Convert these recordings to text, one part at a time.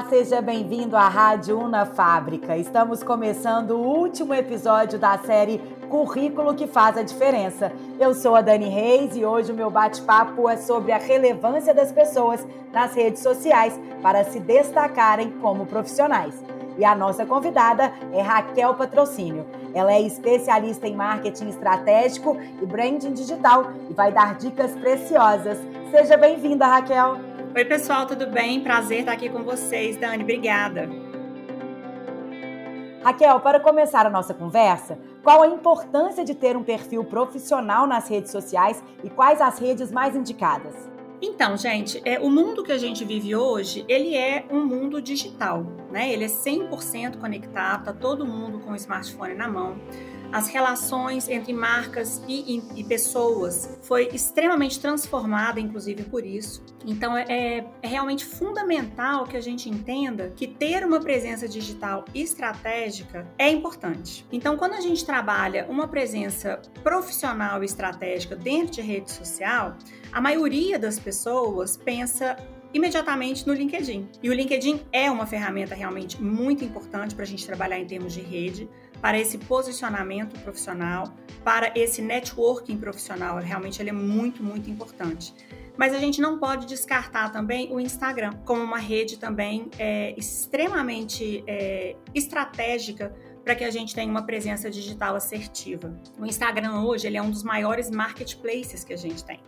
Olá, seja bem-vindo à Rádio Una Fábrica. Estamos começando o último episódio da série Currículo que faz a diferença. Eu sou a Dani Reis e hoje o meu bate-papo é sobre a relevância das pessoas nas redes sociais para se destacarem como profissionais. E a nossa convidada é Raquel Patrocínio. Ela é especialista em marketing estratégico e branding digital e vai dar dicas preciosas. Seja bem-vinda, Raquel. Oi, pessoal, tudo bem? Prazer estar aqui com vocês, Dani. Obrigada. Raquel, para começar a nossa conversa, qual a importância de ter um perfil profissional nas redes sociais e quais as redes mais indicadas? Então, gente, é, o mundo que a gente vive hoje, ele é um mundo digital, né? Ele é 100% conectado, tá todo mundo com o smartphone na mão as relações entre marcas e, e, pessoas foi extremamente transformada, inclusive por isso. Então é, é, realmente fundamental que a gente entenda que ter uma presença digital estratégica é importante. Então, quando a gente trabalha uma presença profissional e estratégica dentro de rede social, a maioria das pessoas pensa imediatamente no LinkedIn. E o LinkedIn é uma ferramenta realmente muito importante para a gente trabalhar em termos de rede, para esse posicionamento profissional, para esse networking profissional. Realmente ele é muito, muito importante. Mas a gente não pode descartar também o Instagram como uma rede também é, extremamente é, estratégica para que a gente tenha uma presença digital assertiva. O Instagram hoje ele é um dos maiores marketplaces que a gente tem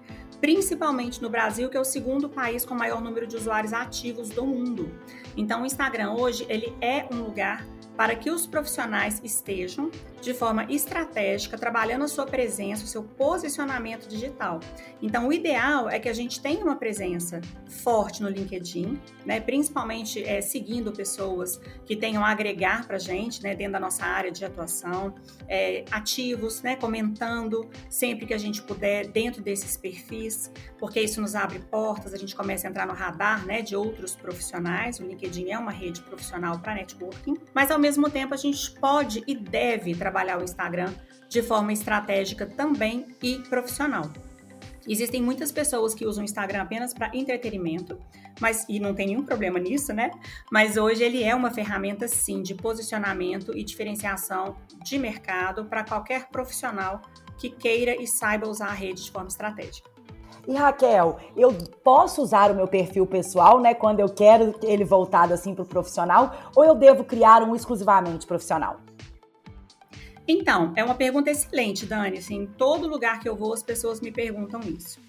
principalmente no Brasil, que é o segundo país com maior número de usuários ativos do mundo. Então, o Instagram hoje ele é um lugar para que os profissionais estejam de forma estratégica trabalhando a sua presença, o seu posicionamento digital. Então, o ideal é que a gente tenha uma presença forte no LinkedIn, né, principalmente é, seguindo pessoas que tenham a agregar para a gente, né, dentro da nossa área de atuação, é, ativos, né, comentando sempre que a gente puder dentro desses perfis, porque isso nos abre portas, a gente começa a entrar no radar, né, de outros profissionais. O LinkedIn é uma rede profissional para networking, mas ao mesmo tempo a gente pode e deve trabalhar o Instagram de forma estratégica também e profissional. Existem muitas pessoas que usam o Instagram apenas para entretenimento, mas e não tem nenhum problema nisso, né? Mas hoje ele é uma ferramenta sim de posicionamento e diferenciação de mercado para qualquer profissional que queira e saiba usar a rede de forma estratégica. E Raquel, eu posso usar o meu perfil pessoal, né, quando eu quero ele voltado assim para o profissional, ou eu devo criar um exclusivamente profissional? Então, é uma pergunta excelente, Dani. Assim, em todo lugar que eu vou, as pessoas me perguntam isso.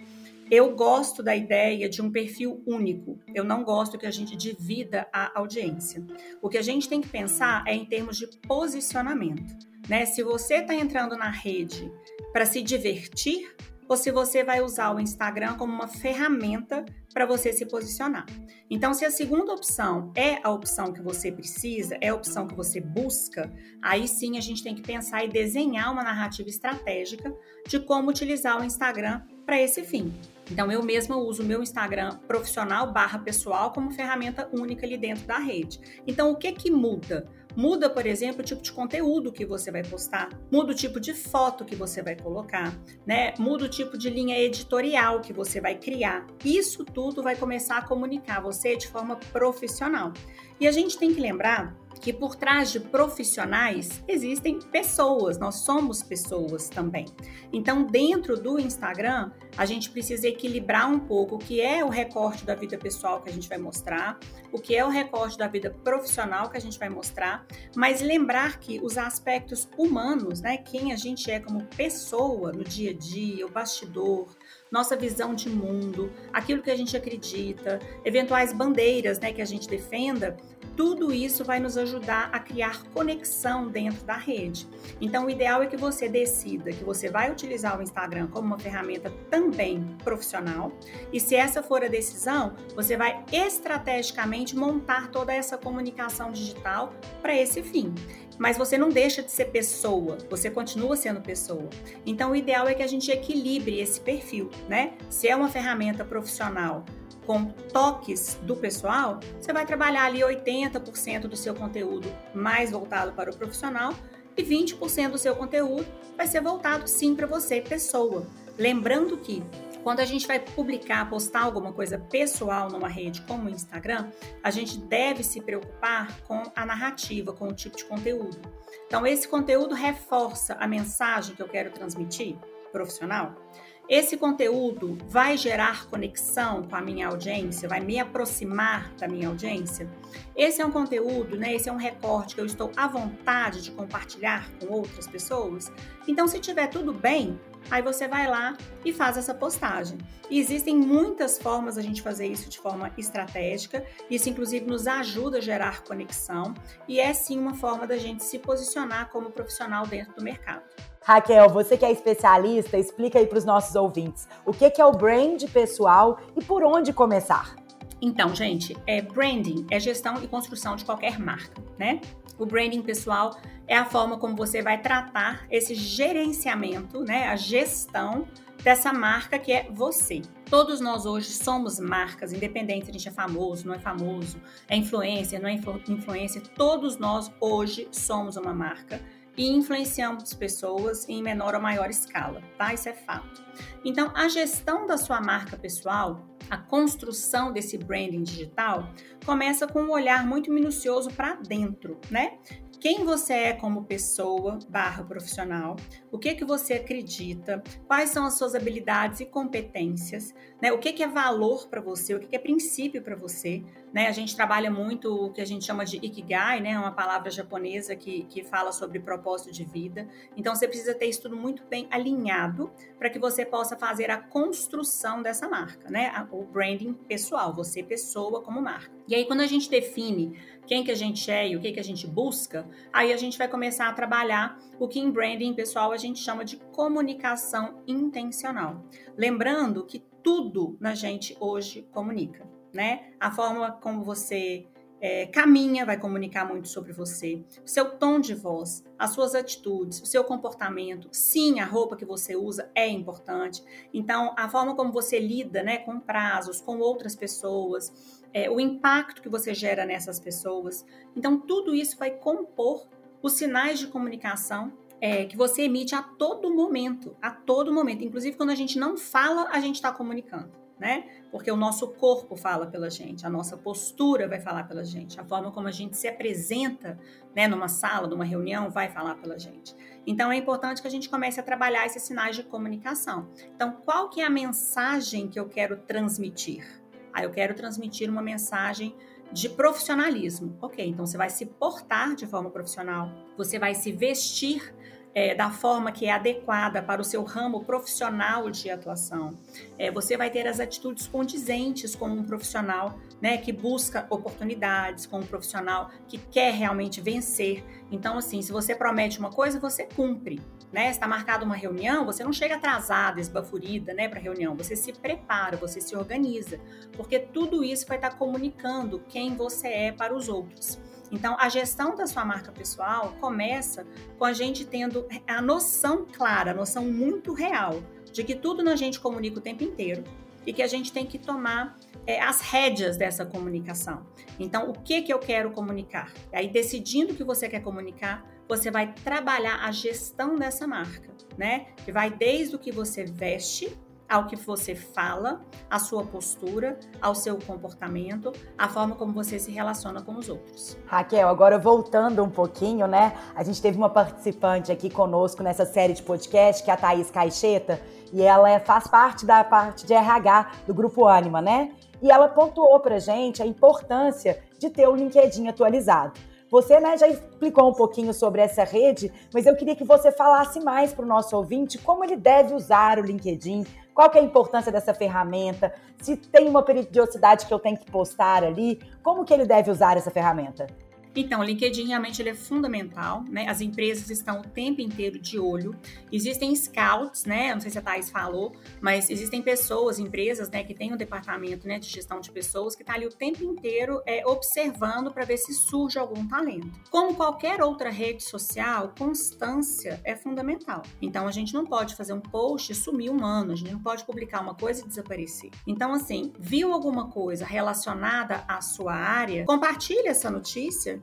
Eu gosto da ideia de um perfil único. Eu não gosto que a gente divida a audiência. O que a gente tem que pensar é em termos de posicionamento. Né? Se você está entrando na rede para se divertir, ou se você vai usar o Instagram como uma ferramenta para você se posicionar. Então, se a segunda opção é a opção que você precisa, é a opção que você busca, aí sim a gente tem que pensar e desenhar uma narrativa estratégica de como utilizar o Instagram para esse fim. Então, eu mesma uso o meu Instagram profissional barra pessoal como ferramenta única ali dentro da rede. Então, o que que muda? Muda, por exemplo, o tipo de conteúdo que você vai postar, muda o tipo de foto que você vai colocar, né? Muda o tipo de linha editorial que você vai criar. Isso tudo vai começar a comunicar você de forma profissional. E a gente tem que lembrar que por trás de profissionais existem pessoas, nós somos pessoas também. Então, dentro do Instagram, a gente precisa equilibrar um pouco o que é o recorte da vida pessoal que a gente vai mostrar, o que é o recorte da vida profissional que a gente vai mostrar, mas lembrar que os aspectos humanos, né, quem a gente é como pessoa no dia a dia, o bastidor, nossa visão de mundo, aquilo que a gente acredita, eventuais bandeiras né, que a gente defenda, tudo isso vai nos ajudar a criar conexão dentro da rede. Então, o ideal é que você decida que você vai utilizar o Instagram como uma ferramenta também profissional, e se essa for a decisão, você vai estrategicamente montar toda essa comunicação digital para esse fim. Mas você não deixa de ser pessoa, você continua sendo pessoa. Então, o ideal é que a gente equilibre esse perfil, né? Se é uma ferramenta profissional com toques do pessoal, você vai trabalhar ali 80% do seu conteúdo mais voltado para o profissional e 20% do seu conteúdo vai ser voltado sim para você, pessoa. Lembrando que quando a gente vai publicar, postar alguma coisa pessoal numa rede como o Instagram, a gente deve se preocupar com a narrativa, com o tipo de conteúdo. Então, esse conteúdo reforça a mensagem que eu quero transmitir profissional. Esse conteúdo vai gerar conexão com a minha audiência, vai me aproximar da minha audiência. Esse é um conteúdo, né? Esse é um recorte que eu estou à vontade de compartilhar com outras pessoas. Então, se tiver tudo bem, aí você vai lá e faz essa postagem. E existem muitas formas a gente fazer isso de forma estratégica. Isso, inclusive, nos ajuda a gerar conexão e é sim uma forma da gente se posicionar como profissional dentro do mercado. Raquel, você que é especialista, explica aí para os nossos ouvintes o que é o brand pessoal e por onde começar. Então, gente, é branding é gestão e construção de qualquer marca, né? O branding pessoal é a forma como você vai tratar esse gerenciamento, né, a gestão dessa marca que é você. Todos nós hoje somos marcas, independente se a gente é famoso, não é famoso, é influencer, não é influ influencer, todos nós hoje somos uma marca e influenciamos pessoas em menor ou maior escala, tá? Isso é fato. Então, a gestão da sua marca pessoal, a construção desse branding digital, começa com um olhar muito minucioso para dentro, né? quem você é como pessoa barra profissional, o que que você acredita, quais são as suas habilidades e competências, né? O que que é valor para você, o que que é princípio para você, né? A gente trabalha muito o que a gente chama de ikigai, né? Uma palavra japonesa que, que fala sobre propósito de vida. Então você precisa ter isso tudo muito bem alinhado para que você possa fazer a construção dessa marca, né? O branding pessoal, você pessoa como marca. E aí quando a gente define quem que a gente é e o que que a gente busca, aí a gente vai começar a trabalhar o que em branding pessoal a gente chama de comunicação intencional. Lembrando que tudo na gente hoje comunica, né? A forma como você é, caminha vai comunicar muito sobre você, o seu tom de voz, as suas atitudes, o seu comportamento. Sim, a roupa que você usa é importante. Então, a forma como você lida, né, com prazos, com outras pessoas, é, o impacto que você gera nessas pessoas. Então, tudo isso vai compor os sinais de comunicação é, que você emite a todo momento, a todo momento. Inclusive, quando a gente não fala, a gente está comunicando, né? Porque o nosso corpo fala pela gente, a nossa postura vai falar pela gente, a forma como a gente se apresenta, né, numa sala, numa reunião, vai falar pela gente. Então, é importante que a gente comece a trabalhar esses sinais de comunicação. Então, qual que é a mensagem que eu quero transmitir? Ah, eu quero transmitir uma mensagem de profissionalismo. Ok, então você vai se portar de forma profissional, você vai se vestir é, da forma que é adequada para o seu ramo profissional de atuação. É, você vai ter as atitudes condizentes como um profissional né, que busca oportunidades, como um profissional que quer realmente vencer. Então, assim, se você promete uma coisa, você cumpre. Né? Está marcada uma reunião, você não chega atrasada, esbaforida, né, para a reunião. Você se prepara, você se organiza, porque tudo isso vai estar comunicando quem você é para os outros. Então, a gestão da sua marca pessoal começa com a gente tendo a noção clara, a noção muito real de que tudo na gente comunica o tempo inteiro e que a gente tem que tomar é, as rédeas dessa comunicação. Então, o que que eu quero comunicar? E aí, decidindo o que você quer comunicar, você vai trabalhar a gestão dessa marca, né? Que vai desde o que você veste ao que você fala, a sua postura, ao seu comportamento, a forma como você se relaciona com os outros. Raquel, agora voltando um pouquinho, né? A gente teve uma participante aqui conosco nessa série de podcast, que é a Thaís Caixeta, e ela é, faz parte da parte de RH do Grupo Anima, né? E ela pontuou pra gente a importância de ter o LinkedIn atualizado. Você né, já explicou um pouquinho sobre essa rede, mas eu queria que você falasse mais para o nosso ouvinte como ele deve usar o LinkedIn, qual que é a importância dessa ferramenta, se tem uma periodicidade que eu tenho que postar ali, como que ele deve usar essa ferramenta? Então, o LinkedIn realmente ele é fundamental, né? As empresas estão o tempo inteiro de olho. Existem scouts, né? Não sei se a Thais falou, mas existem pessoas, empresas, né, que têm um departamento né, de gestão de pessoas que está ali o tempo inteiro é, observando para ver se surge algum talento. Como qualquer outra rede social, constância é fundamental. Então, a gente não pode fazer um post e sumir um ano, a gente não pode publicar uma coisa e desaparecer. Então, assim, viu alguma coisa relacionada à sua área, compartilhe essa notícia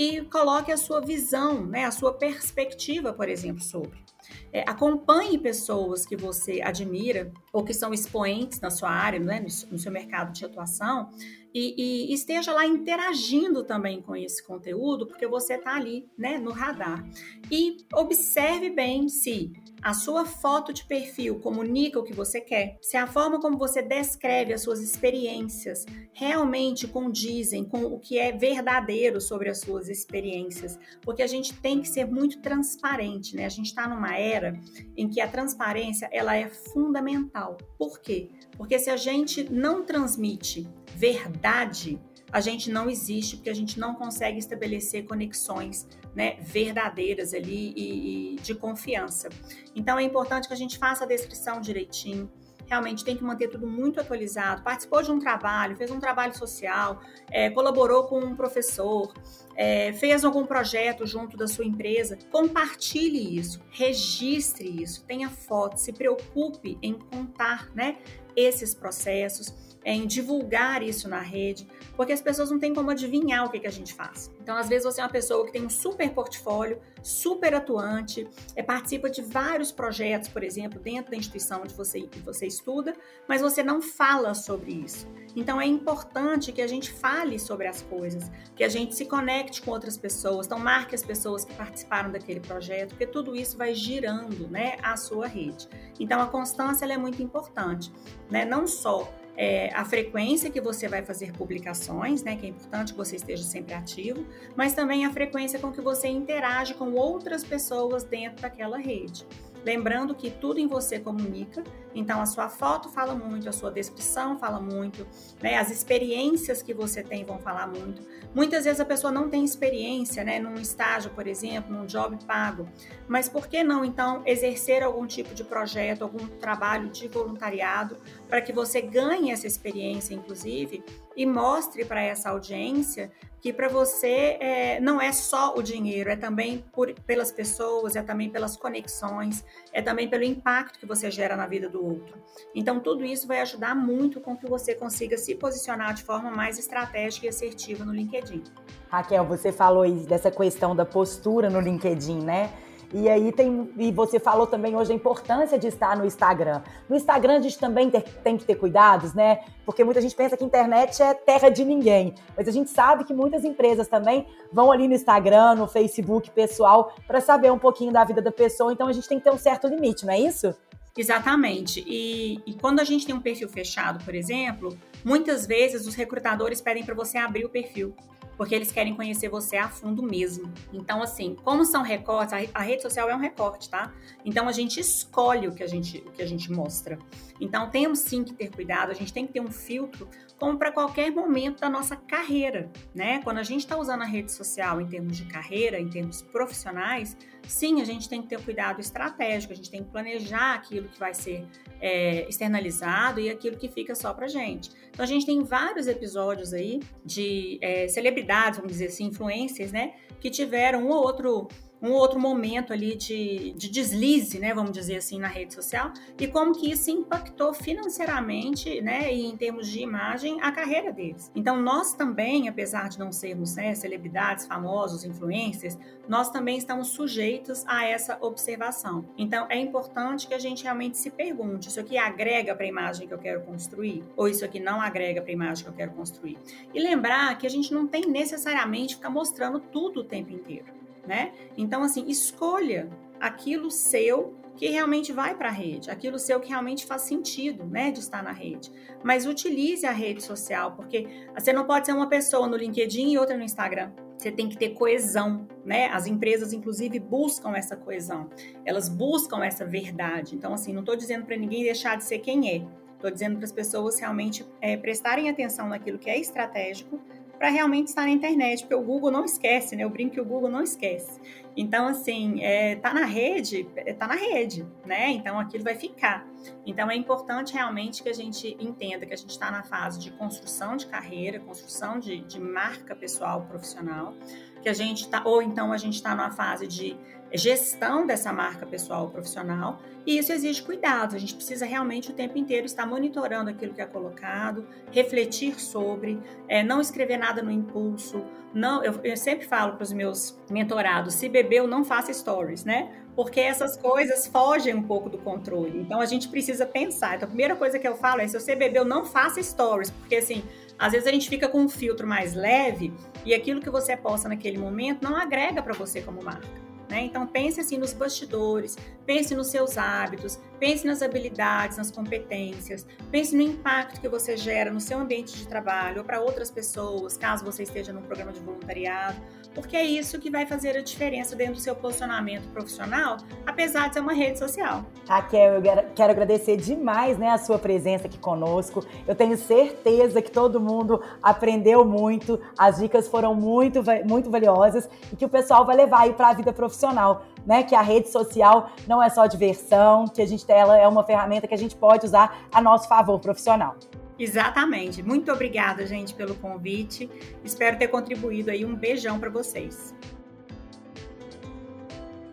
e coloque a sua visão, né, a sua perspectiva, por exemplo, sobre. É, acompanhe pessoas que você admira ou que são expoentes na sua área, né, no, no seu mercado de atuação, e, e, esteja lá interagindo também com esse conteúdo, porque você está ali, né, no radar. E observe bem se a sua foto de perfil comunica o que você quer, se a forma como você descreve as suas experiências realmente condizem com o que é verdadeiro sobre as suas experiências, porque a gente tem que ser muito transparente, né? A gente está numa era em que a transparência ela é fundamental. Por quê? Porque se a gente não transmite verdade, a gente não existe, porque a gente não consegue estabelecer conexões né, verdadeiras ali e, e de confiança. Então é importante que a gente faça a descrição direitinho, realmente tem que manter tudo muito atualizado. Participou de um trabalho, fez um trabalho social, é, colaborou com um professor, é, fez algum projeto junto da sua empresa, compartilhe isso, registre isso, tenha fotos, se preocupe em contar né, esses processos em divulgar isso na rede, porque as pessoas não têm como adivinhar o que, que a gente faz. Então, às vezes, você é uma pessoa que tem um super portfólio, super atuante, é, participa de vários projetos, por exemplo, dentro da instituição onde você, você estuda, mas você não fala sobre isso. Então, é importante que a gente fale sobre as coisas, que a gente se conecte com outras pessoas, então marque as pessoas que participaram daquele projeto, porque tudo isso vai girando né, a sua rede. Então, a constância é muito importante, né? não só é, a frequência que você vai fazer publicações, né, que é importante que você esteja sempre ativo, mas também a frequência com que você interage com outras pessoas dentro daquela rede. Lembrando que tudo em você comunica, então a sua foto fala muito, a sua descrição fala muito, né? As experiências que você tem vão falar muito. Muitas vezes a pessoa não tem experiência, né? Num estágio, por exemplo, num job pago. Mas por que não então exercer algum tipo de projeto, algum trabalho de voluntariado para que você ganhe essa experiência, inclusive, e mostre para essa audiência que para você é, não é só o dinheiro, é também por, pelas pessoas, é também pelas conexões, é também pelo impacto que você gera na vida do outro. Então, tudo isso vai ajudar muito com que você consiga se posicionar de forma mais estratégica e assertiva no LinkedIn. Raquel, você falou dessa questão da postura no LinkedIn, né? E aí tem. E você falou também hoje a importância de estar no Instagram. No Instagram a gente também ter, tem que ter cuidados, né? Porque muita gente pensa que a internet é terra de ninguém. Mas a gente sabe que muitas empresas também vão ali no Instagram, no Facebook pessoal, para saber um pouquinho da vida da pessoa. Então a gente tem que ter um certo limite, não é isso? Exatamente. E, e, quando a gente tem um perfil fechado, por exemplo, muitas vezes os recrutadores pedem para você abrir o perfil porque eles querem conhecer você a fundo mesmo. Então, assim, como são recortes, a rede social é um recorte, tá? Então a gente escolhe o que a gente, o que a gente mostra. Então temos sim que ter cuidado, a gente tem que ter um filtro, como para qualquer momento da nossa carreira, né? Quando a gente está usando a rede social em termos de carreira, em termos profissionais, sim, a gente tem que ter cuidado estratégico, a gente tem que planejar aquilo que vai ser é, externalizado e aquilo que fica só para gente. Então a gente tem vários episódios aí de é, celebridades, vamos dizer assim, influencers, né, que tiveram um ou outro um outro momento ali de, de deslize, né, vamos dizer assim, na rede social, e como que isso impactou financeiramente, né, e em termos de imagem, a carreira deles. Então, nós também, apesar de não sermos né, celebridades, famosos, influencers, nós também estamos sujeitos a essa observação. Então, é importante que a gente realmente se pergunte: isso aqui agrega para a imagem que eu quero construir? Ou isso aqui não agrega para a imagem que eu quero construir? E lembrar que a gente não tem necessariamente ficar mostrando tudo o tempo inteiro né? Então, assim, escolha aquilo seu que realmente vai para a rede, aquilo seu que realmente faz sentido, né, de estar na rede. Mas utilize a rede social, porque você não pode ser uma pessoa no LinkedIn e outra no Instagram. Você tem que ter coesão, né? As empresas, inclusive, buscam essa coesão. Elas buscam essa verdade. Então, assim, não estou dizendo para ninguém deixar de ser quem é. Estou dizendo para as pessoas realmente é, prestarem atenção naquilo que é estratégico, para realmente estar na internet, porque o Google não esquece, né? Eu brinco que o Google não esquece. Então, assim, é, tá na rede, é, tá na rede, né? Então aquilo vai ficar. Então é importante realmente que a gente entenda que a gente está na fase de construção de carreira, construção de, de marca pessoal profissional, que a gente está, ou então a gente está numa fase de gestão dessa marca pessoal profissional, e isso exige cuidados. A gente precisa realmente o tempo inteiro estar monitorando aquilo que é colocado, refletir sobre, é, não escrever nada no impulso. Não, eu, eu sempre falo para os meus mentorados: se bebeu, não faça stories, né? porque essas coisas fogem um pouco do controle. Então a gente precisa pensar. Então a primeira coisa que eu falo é: se você bebeu, não faça stories, porque assim, às vezes a gente fica com um filtro mais leve e aquilo que você posta naquele momento não agrega para você como marca. Né? Então pense assim nos bastidores, pense nos seus hábitos, pense nas habilidades, nas competências, pense no impacto que você gera no seu ambiente de trabalho ou para outras pessoas, caso você esteja num programa de voluntariado porque é isso que vai fazer a diferença dentro do seu posicionamento profissional, apesar de ser uma rede social. Raquel, eu quero agradecer demais né, a sua presença aqui conosco. Eu tenho certeza que todo mundo aprendeu muito, as dicas foram muito, muito valiosas e que o pessoal vai levar aí para a vida profissional. Né, que a rede social não é só diversão, que a gente ela é uma ferramenta que a gente pode usar a nosso favor profissional. Exatamente. Muito obrigada, gente, pelo convite. Espero ter contribuído aí. Um beijão para vocês.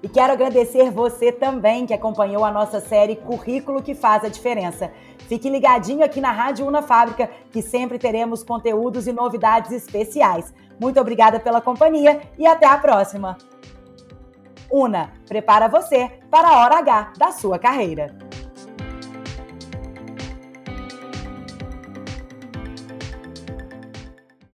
E quero agradecer você também que acompanhou a nossa série Currículo que faz a diferença. Fique ligadinho aqui na Rádio Una Fábrica, que sempre teremos conteúdos e novidades especiais. Muito obrigada pela companhia e até a próxima. Una, prepara você para a hora H da sua carreira.